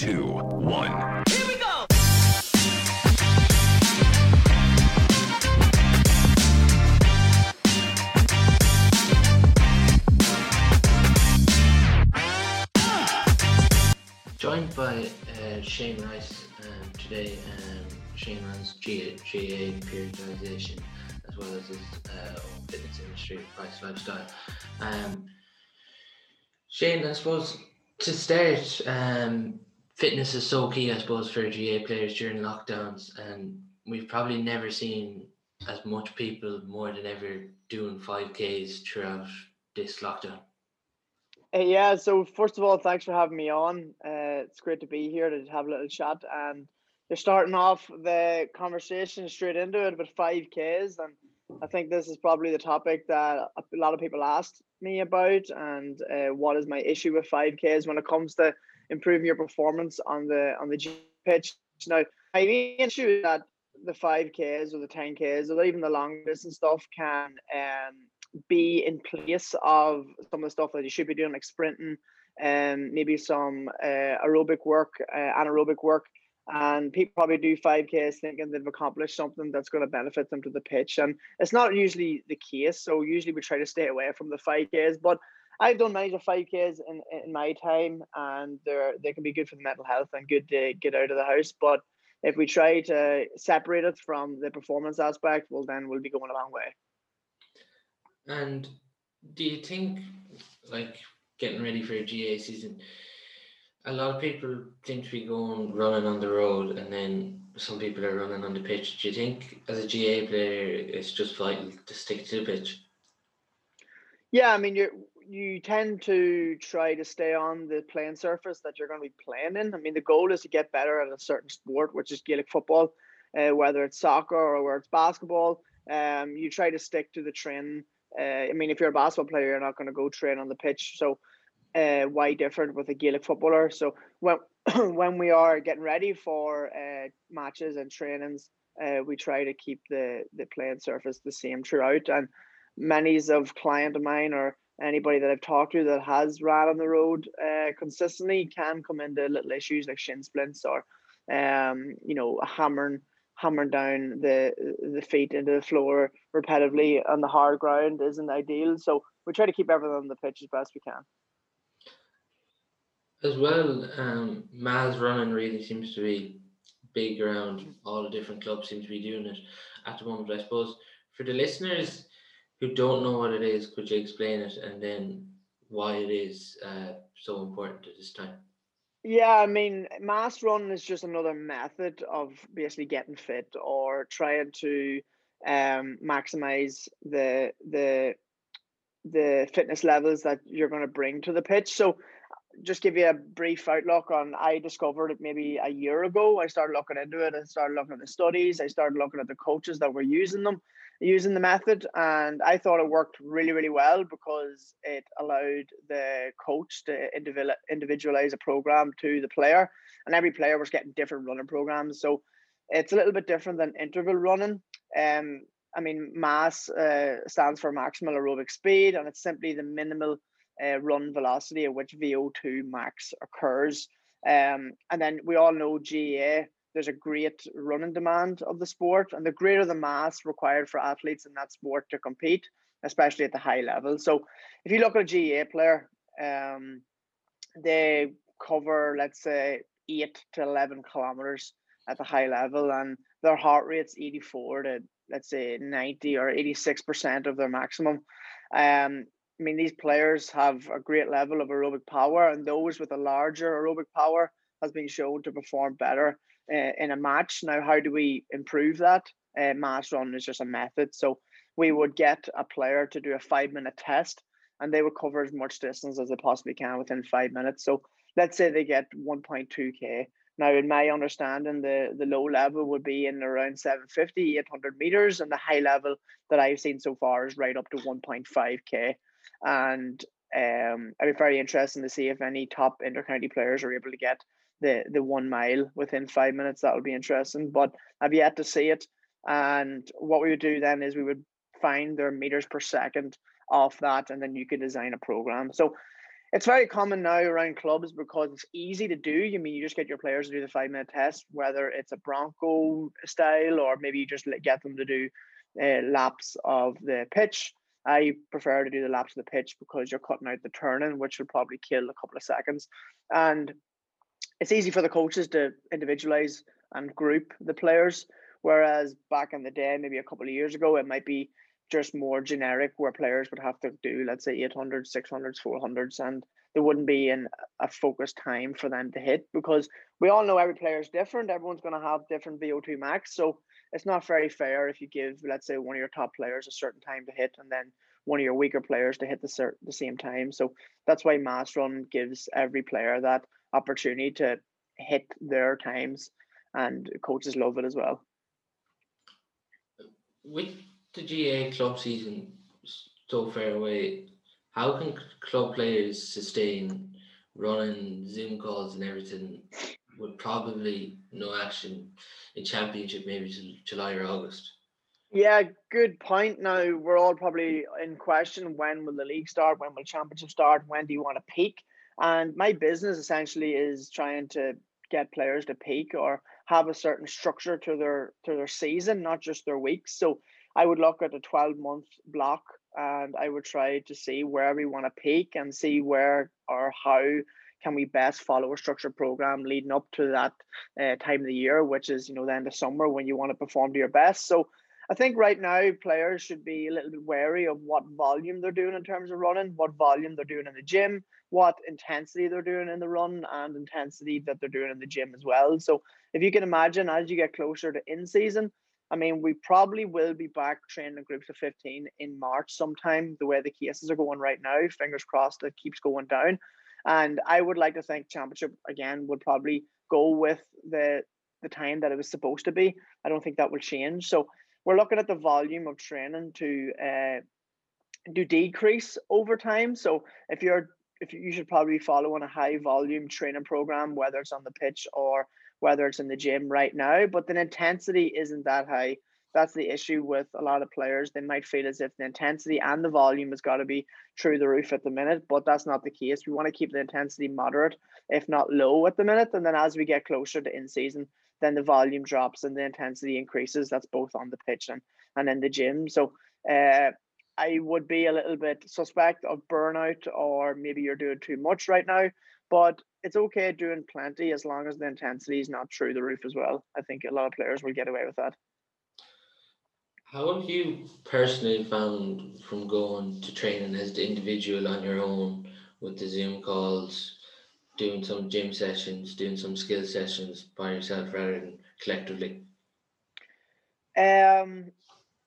two, one. Here we go. Joined by uh, Shane Rice um, today. Um, Shane runs GAA, GAA periodization as well as his uh, own fitness industry, Rice Lifestyle. Um, Shane, I suppose to start, um, fitness is so key, I suppose, for GAA players during lockdowns, and we've probably never seen as much people more than ever doing 5Ks throughout this lockdown. Uh, yeah, so first of all, thanks for having me on. Uh, it's great to be here to have a little chat. And you're starting off the conversation straight into it with 5Ks. And I think this is probably the topic that a lot of people asked me about. And uh, what is my issue with 5Ks when it comes to improving your performance on the on the pitch? Now, my issue that the 5Ks or the 10Ks or even the long distance stuff can um, be in place of some of the stuff that you should be doing, like sprinting and maybe some uh, aerobic work, uh, anaerobic work. And people probably do 5Ks thinking they've accomplished something that's going to benefit them to the pitch. And it's not usually the case. So usually we try to stay away from the 5Ks. But I've done many of 5Ks in, in my time, and they're, they can be good for the mental health and good to get out of the house. But if we try to separate it from the performance aspect, well, then we'll be going a long way. And do you think, like getting ready for a GAA season, a lot of people seem to be going running on the road, and then some people are running on the pitch. Do you think, as a GAA player, it's just vital to stick to the pitch? Yeah, I mean, you you tend to try to stay on the playing surface that you're going to be playing in. I mean, the goal is to get better at a certain sport, which is Gaelic football, uh, whether it's soccer or whether it's basketball. Um, you try to stick to the training uh, I mean, if you're a basketball player, you're not going to go train on the pitch. So, uh, why different with a Gaelic footballer? So when when we are getting ready for uh, matches and trainings, uh, we try to keep the the playing surface the same throughout. And many's of client of mine or anybody that I've talked to that has ran on the road uh, consistently can come into little issues like shin splints or um, you know, hammering hammering down the the feet into the floor repetitively on the hard ground isn't ideal. So we try to keep everything on the pitch as best we can. As well, um, MAS running really seems to be big around all the different clubs seem to be doing it at the moment. I suppose for the listeners who don't know what it is, could you explain it and then why it is uh, so important at this time? Yeah, I mean, MAS run is just another method of basically getting fit or trying to um, maximize the the the fitness levels that you're going to bring to the pitch. So, just give you a brief outlook on. I discovered it maybe a year ago. I started looking into it. I started looking at the studies. I started looking at the coaches that were using them, using the method and i thought it worked really really well because it allowed the coach to individualize a program to the player and every player was getting different running programs so it's a little bit different than interval running um i mean MAS uh, stands for maximal aerobic speed and it's simply the minimal uh, run velocity at which vo2 max occurs um and then we all know GAA there's a great running demand of the sport, and the greater the MAS required for athletes in that sport to compete, especially at the high level. So, if you look at a GAA player, um, they cover let's say eight to eleven kilometers at the high level, and their heart rate's eighty four to let's say ninety or eighty six percent of their maximum. Um, I mean, these players have a great level of aerobic power, and those with a larger aerobic power has been shown to perform better uh, in a match. Now, how do we improve that? Uh, MAS run is just a method. So we would get a player to do a five minute test and they would cover as much distance as they possibly can within five minutes. So let's say they get 1.2k. Now, in my understanding, the, the low level would be in around 750, 800 meters, and the high level that I've seen so far is right up to 1.5k. And um, I'd be very interested to see if any top intercounty players are able to get the the one mile within five minutes. That would be interesting, but I've yet to see it. And what we would do then is we would find their meters per second off that, and then you could design a program. So it's very common now around clubs because it's easy to do. You mean you just get your players to do the five minute test, whether it's a Bronco style or maybe you just get them to do uh, laps of the pitch. I prefer to do the laps of the pitch because you're cutting out the turning, which will probably kill a couple of seconds. And it's easy for the coaches to individualize and group the players. Whereas back in the day, maybe a couple of years ago, it might be just more generic where players would have to do, let's say, 800s, 600s, 400s, and there wouldn't be in a focused time for them to hit because we all know every player is different. Everyone's going to have different VO2 max. So it's not very fair if you give, let's say, one of your top players a certain time to hit and then one of your weaker players to hit the, cert- the same time. So that's why MAS Run gives every player that opportunity to hit their times, and coaches love it as well. With the GAA club season so far away, how can club players sustain running Zoom calls and everything with probably no action in championship maybe till July or August? Yeah, good point. Now we're all probably in question when will the league start, when will championship start, when do you want to peak? And my business essentially is trying to get players to peak or have a certain structure to their to their season, not just their weeks. So I would look at a 12 month block and I would try to see where we want to peak and see where or how can we best follow a structured program leading up to that uh, time of the year, which is you know the end of summer when you want to perform to your best. So I think right now players should be a little bit wary of what volume they're doing in terms of running, what volume they're doing in the gym, what intensity they're doing in the run, and intensity that they're doing in the gym as well. So if you can imagine, as you get closer to in season, I mean, we probably will be back training in groups of 15 in March sometime, the way the cases are going right now. Fingers crossed it keeps going down. And I would like to think championship again would probably go with the the time that it was supposed to be. I don't think that will change. So we're looking at the volume of training to uh, do decrease over time. So if you're if you, you should probably follow on a high volume training program, whether it's on the pitch or whether it's in the gym right now, but the intensity isn't that high. That's the issue with a lot of players. They might feel as if the intensity and the volume has got to be through the roof at the minute, but that's not the case. We want to keep the intensity moderate, if not low at the minute. And then as we get closer to in season, then the volume drops and the intensity increases. That's both on the pitch and, and in the gym. So uh, I would be a little bit suspect of burnout or maybe you're doing too much right now. But it's okay doing plenty as long as the intensity is not through the roof as well. I think a lot of players will get away with that. How have you personally found from going to training as the individual on your own with the Zoom calls, doing some gym sessions, doing some skill sessions by yourself rather than collectively? Um,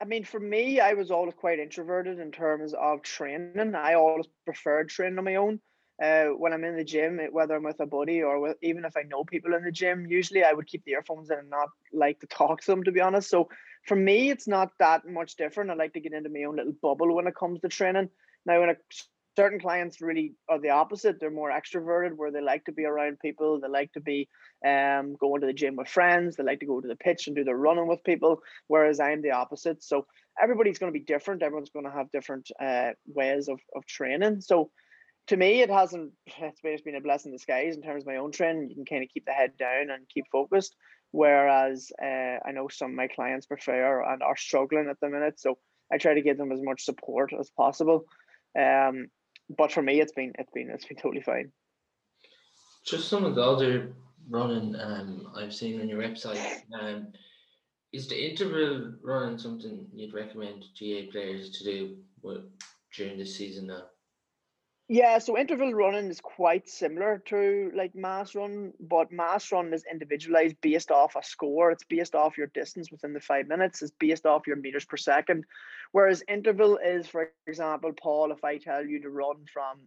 I mean, for me, I was always quite introverted in terms of training. I always preferred training on my own uh, when I'm in the gym, whether I'm with a buddy or with, even if I know people in the gym, usually I would keep the earphones in and not like to talk to them, to be honest. So for me, it's not that much different. I like to get into my own little bubble when it comes to training. Now, when a, certain clients really are the opposite, they're more extroverted, where they like to be around people, they like to be um, going to the gym with friends, they like to go to the pitch and do their running with people, whereas I'm the opposite. So everybody's going to be different. Everyone's going to have different uh, ways of, of training. So to me, it hasn't. It's been a blessing in disguise in terms of my own training. You can kind of keep the head down and keep focused. Whereas uh, I know some of my clients prefer and are struggling at the minute, so I try to give them as much support as possible. Um, but for me, it's been it's been it's been totally fine. Just some of the other running um, I've seen on your website. Um, is the interval running something you'd recommend GAA players to do during this season now? Yeah, so interval running is quite similar to like MAS run, but MAS run is individualized based off a score. It's based off your distance within the five minutes. It's based off your meters per second. Whereas interval is, for example, Paul, if I tell you to run from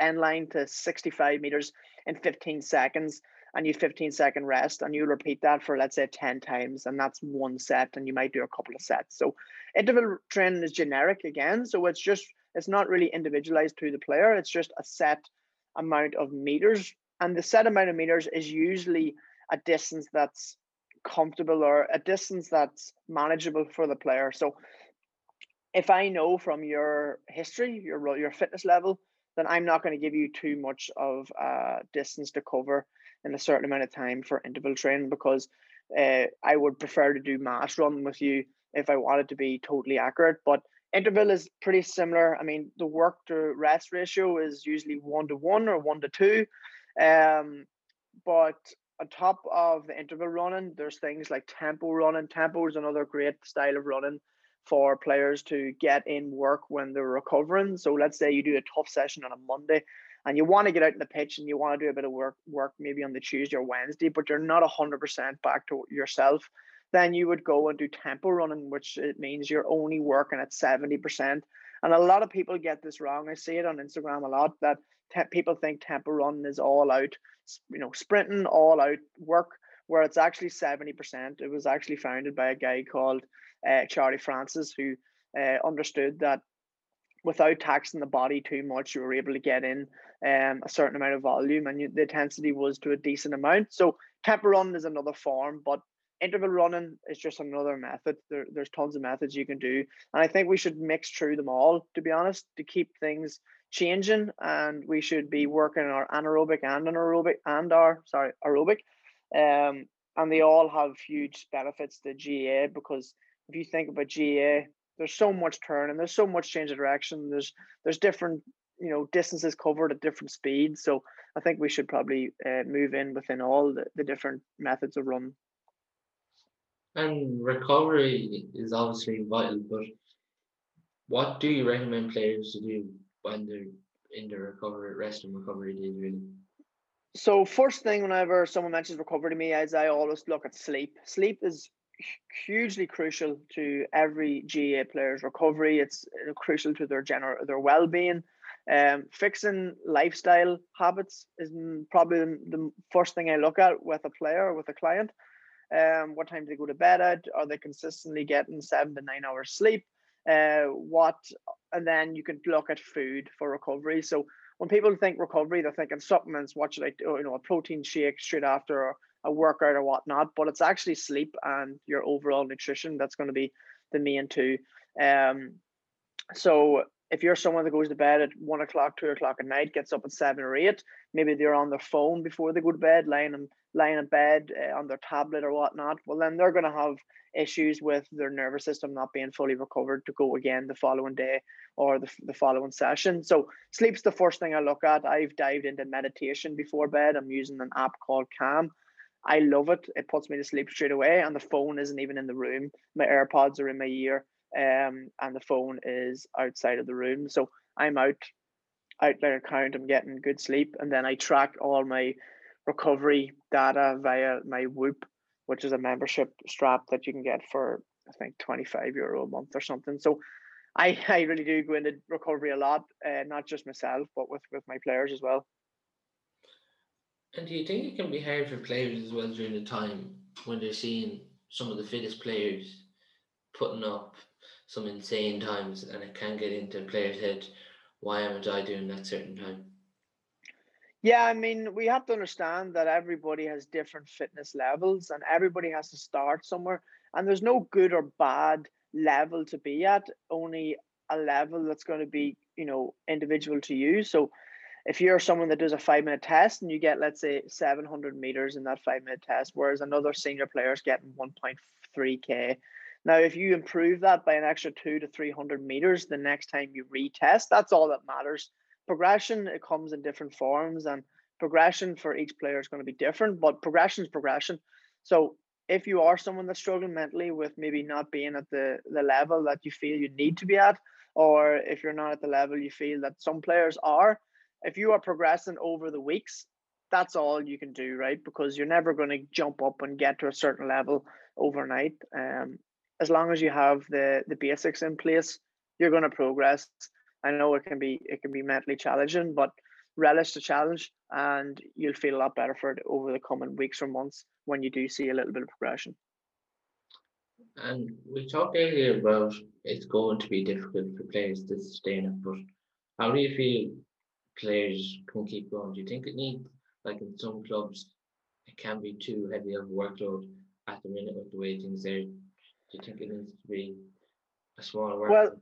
end line to 65 meters in 15 seconds and you 15 second rest and you repeat that for let's say 10 times and that's one set and you might do a couple of sets. So interval training is generic again. So it's just it's not really individualized to the player. It's just a set amount of meters. And the set amount of meters is usually a distance that's comfortable or a distance that's manageable for the player. So if I know from your history, your your fitness level, then I'm not going to give you too much of uh, distance to cover in a certain amount of time for interval training because uh, I would prefer to do MAS run with you if I wanted to be totally accurate. But interval is pretty similar. I mean, the work to rest ratio is usually one to one or one to two. Um, but on top of the interval running, there's things like tempo running. Tempo is another great style of running for players to get in work when they're recovering. So let's say you do a tough session on a Monday and you want to get out in the pitch and you want to do a bit of work work maybe on the Tuesday or Wednesday, but you're not hundred percent back to yourself, then you would go and do tempo running, which it means you're only working at 70%. And a lot of people get this wrong. I see it on Instagram a lot that te- people think tempo running is all out, you know, sprinting, all out work, where it's actually 70%. It was actually founded by a guy called uh, Charlie Francis, who uh, understood that without taxing the body too much, you were able to get in um, a certain amount of volume, and you, the intensity was to a decent amount. So tempo running is another form, but interval running is just another method. There, there's tons of methods you can do, and I think we should mix through them all. To be honest, to keep things changing, and we should be working our anaerobic and anaerobic and our sorry aerobic, um, and they all have huge benefits to GAA because if you think about GAA, there's so much turn and there's so much change of direction. There's there's different you know distances covered at different speeds. So I think we should probably uh, move in within all the, the different methods of run. And recovery is obviously vital, but what do you recommend players to do when they're in the recovery, rest and recovery days, really? So first thing, whenever someone mentions recovery to me, is I always look at sleep. Sleep is hugely crucial to every GAA player's recovery. It's uh, crucial to their general their well being. Um, fixing lifestyle habits is probably the first thing I look at with a player with a client. Um, what time do they go to bed at? Are they consistently getting seven to nine hours sleep? Uh, what, and then you can look at food for recovery. So when people think recovery, they're thinking supplements. What should I do? You know, a protein shake straight after a workout or whatnot. But it's actually sleep and your overall nutrition that's going to be the main two. Um, so if you're someone that goes to bed at one o'clock, two o'clock at night, gets up at seven or eight, maybe they're on their phone before they go to bed, lying in, lying in bed uh, on their tablet or whatnot. Well, then they're going to have issues with their nervous system not being fully recovered to go again the following day or the, the following session. So sleep's the first thing I look at. I've dived into meditation before bed. I'm using an app called Calm. I love it. It puts me to sleep straight away, and the phone isn't even in the room. My AirPods are in my ear, um, and the phone is outside of the room. So I'm out, out there account. I'm getting good sleep, and then I track all my recovery data via my Whoop, which is a membership strap that you can get for I think 25 euro a month or something. So I, I really do go into recovery a lot, uh, not just myself, but with, with my players as well. And do you think it can be hard for players as well during the time when they're seeing some of the fittest players putting up some insane times and it can get into a players' head, why haven't I doing that certain time? Yeah, I mean, we have to understand that everybody has different fitness levels and everybody has to start somewhere. And there's no good or bad level to be at, only a level that's going to be, you know, individual to you. So if you're someone that does a five minute test and you get let's say 700 meters in that five minute test whereas another senior player is getting 1.3k now if you improve that by an extra two to 300 meters the next time you retest that's all that matters progression it comes in different forms and progression for each player is going to be different but progression is progression so if you are someone that's struggling mentally with maybe not being at the the level that you feel you need to be at or if you're not at the level you feel that some players are if you are progressing over the weeks, that's all you can do, right? Because you're never going to jump up and get to a certain level overnight. Um, as long as you have the the basics in place, you're going to progress. I know it can be it can be mentally challenging, but relish the challenge, and you'll feel a lot better for it over the coming weeks or months when you do see a little bit of progression. And we talked earlier about it's going to be difficult for players to sustain it, but how do you feel players can keep going? Do you think it needs, like in some clubs, it can be too heavy of a workload at the minute with the way things are? Do you think it needs to be a smaller workload? Well,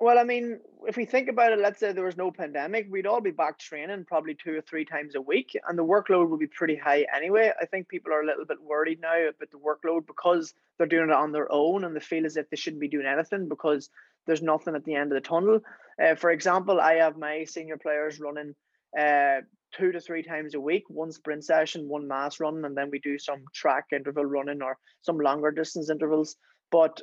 Well, I mean, if we think about it, let's say there was no pandemic, we'd all be back training probably two or three times a week, and the workload would be pretty high anyway. I think people are a little bit worried now about the workload because they're doing it on their own and they feel as if they shouldn't be doing anything because there's nothing at the end of the tunnel. Uh, for example, I have my senior players running uh, two to three times a week, one sprint session, one MAS run, and then we do some track interval running or some longer distance intervals. But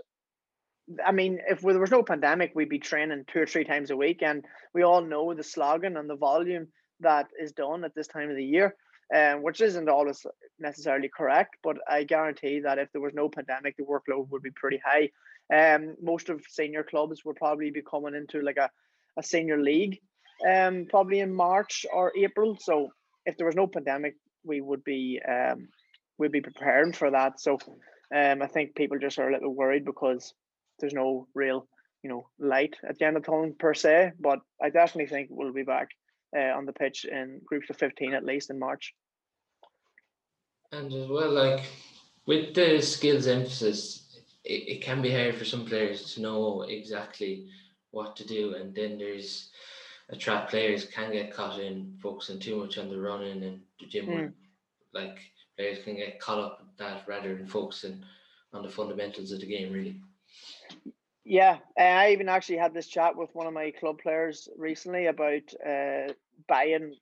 I mean, if there was no pandemic, we'd be training two or three times a week, and we all know the slogging and the volume that is done at this time of the year, um, which isn't always necessarily correct. But I guarantee that if there was no pandemic, the workload would be pretty high. Um, most of senior clubs would probably be coming into like a, a senior league, um, probably in March or April. So if there was no pandemic, we would be um, we'd be preparing for that. So um, I think people just are a little worried because there's no real, you know, light at the end of the tunnel per se. But I definitely think we'll be back uh, on the pitch in groups of 15 at least in March. And as well, like with the skills emphasis, it, it can be hard for some players to know exactly what to do. And then there's a trap players can get caught in focusing too much on the running and the gym mm. Like players can get caught up in that rather than focusing on the fundamentals of the game, really. Yeah, I even actually had this chat with one of my club players recently about uh, buying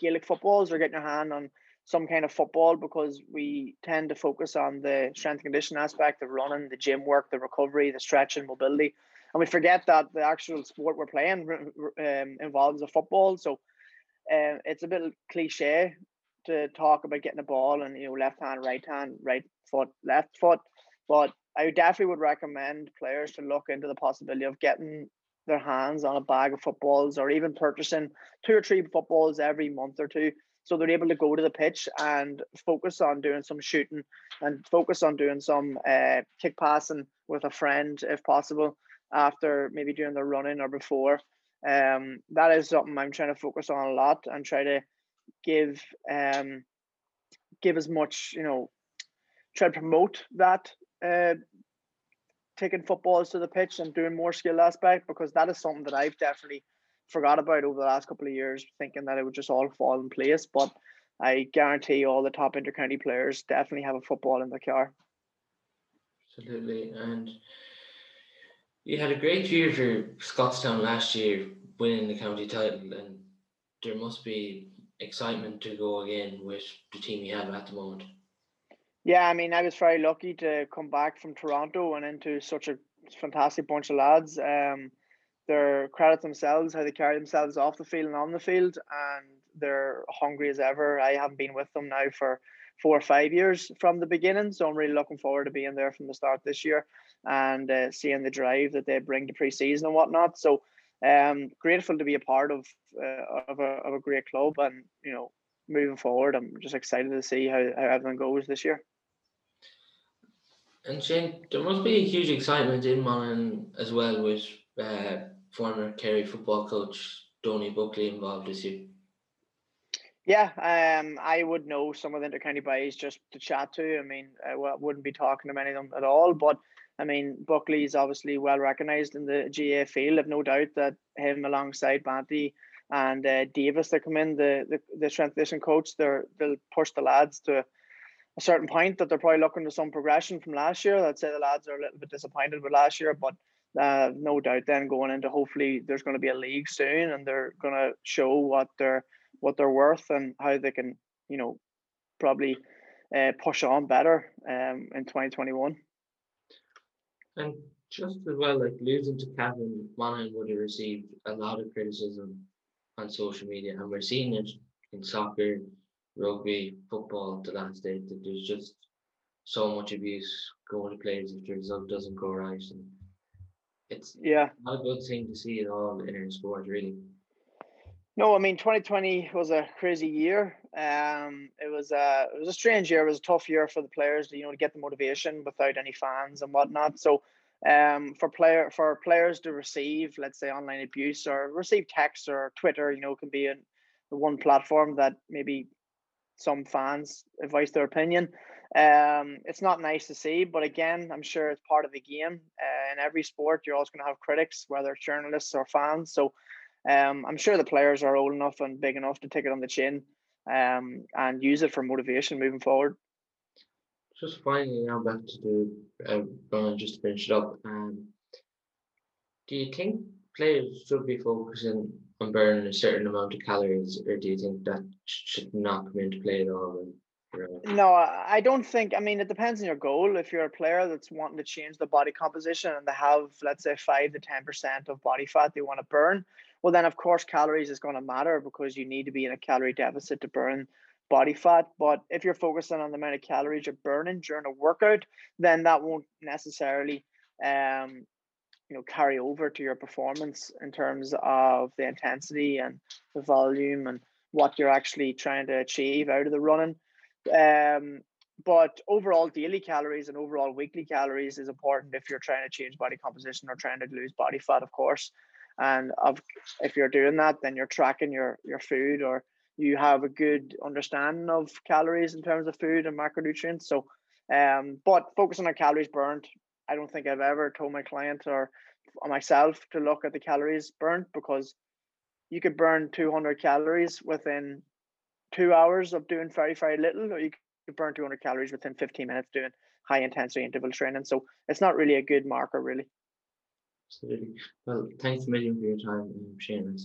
Gaelic footballs or getting your hand on some kind of football because we tend to focus on the strength and condition aspect of running, the gym work, the recovery, the stretching, mobility, and we forget that the actual sport we're playing um, involves a football. So uh, it's a bit cliche to talk about getting a ball and you know left hand, right hand, right foot, left foot, but I definitely would recommend players to look into the possibility of getting their hands on a bag of footballs or even purchasing two or three footballs every month or two. So they're able to go to the pitch and focus on doing some shooting and focus on doing some uh, kick passing with a friend if possible after maybe doing the running or before um, that is something i'm trying to focus on a lot and try to give um, give as much you know try to promote that uh, taking footballs to the pitch and doing more skill aspect because that is something that I've definitely forgot about over the last couple of years, thinking that it would just all fall in place. But I guarantee all the top intercounty players definitely have a football in the car. Absolutely, and you had a great year for Scotstown last year, winning the county title, and there must be excitement to go again with the team you have at the moment. Yeah, I mean, I was very lucky to come back from Toronto and into such a fantastic bunch of lads. Um, they're credit themselves how they carry themselves off the field and on the field, and they're hungry as ever. I haven't been with them now for four or five years from the beginning, so I'm really looking forward to being there from the start this year and uh, seeing the drive that they bring to preseason and whatnot. So, um, grateful to be a part of uh, of, a, of a great club, and you know, moving forward, I'm just excited to see how, how everything goes this year. And Shane, there must be a huge excitement in Monaghan as well with uh, former Kerry football coach Donie Buckley involved this year. Yeah, um, I would know some of the intercounty boys just to chat to. I mean, I wouldn't be talking to many of them at all, but I mean, Buckley is obviously well recognised in the GAA field. I've no doubt that him alongside Banty and uh, Davis that come in, the the, the conditioning coach, they're they'll push the lads to a certain point that they're probably looking to some progression from last year. I'd say the lads are a little bit disappointed with last year, but uh, no doubt then going into hopefully there's going to be a league soon and they're going to show what they're what they're worth and how they can you know probably uh, push on better um, in 2021. And just as well, like losing to Cavan Monaghan would have received a lot of criticism on social media, and we're seeing it in soccer rugby, football to that state that there's just so much abuse going to players if the result doesn't go right. And it's yeah not a good thing to see at all in our sport, really. No, I mean 2020 was a crazy year. Um, it was a it was a strange year. It was a tough year for the players, you know, to get the motivation without any fans and whatnot. So, um, for player for players to receive, let's say, online abuse or receive text or Twitter, you know, can be in the one platform that maybe some fans voice their opinion. Um, it's not nice to see, but again, I'm sure it's part of the game. Uh, in every sport, you're always going to have critics, whether journalists or fans. So um, I'm sure the players are old enough and big enough to take it on the chin um, and use it for motivation moving forward. Just finally now back to the uh, just to finish it up. Um, do you think players should be focusing on burning a certain amount of calories, or do you think that should not come into play at all? No, I don't think. I mean, it depends on your goal. If you're a player that's wanting to change the body composition and they have, let's say, five to ten percent of body fat they want to burn, well, then of course calories is going to matter because you need to be in a calorie deficit to burn body fat. But if you're focusing on the amount of calories you're burning during a workout, then that won't necessarily, um, you know, carry over to your performance in terms of the intensity and the volume and what you're actually trying to achieve out of the running. Um, but overall daily calories and overall weekly calories is important if you're trying to change body composition or trying to lose body fat, of course. And if you're doing that, then you're tracking your your food or you have a good understanding of calories in terms of food and macronutrients. So, um, but focusing on calories burned, I don't think I've ever told my client or myself to look at the calories burned because you could burn 200 calories within two hours of doing very, very little, or you could burn 200 calories within 15 minutes doing high intensity interval training. So it's not really a good marker, really. Absolutely. Well, thanks a million for your time, Shane.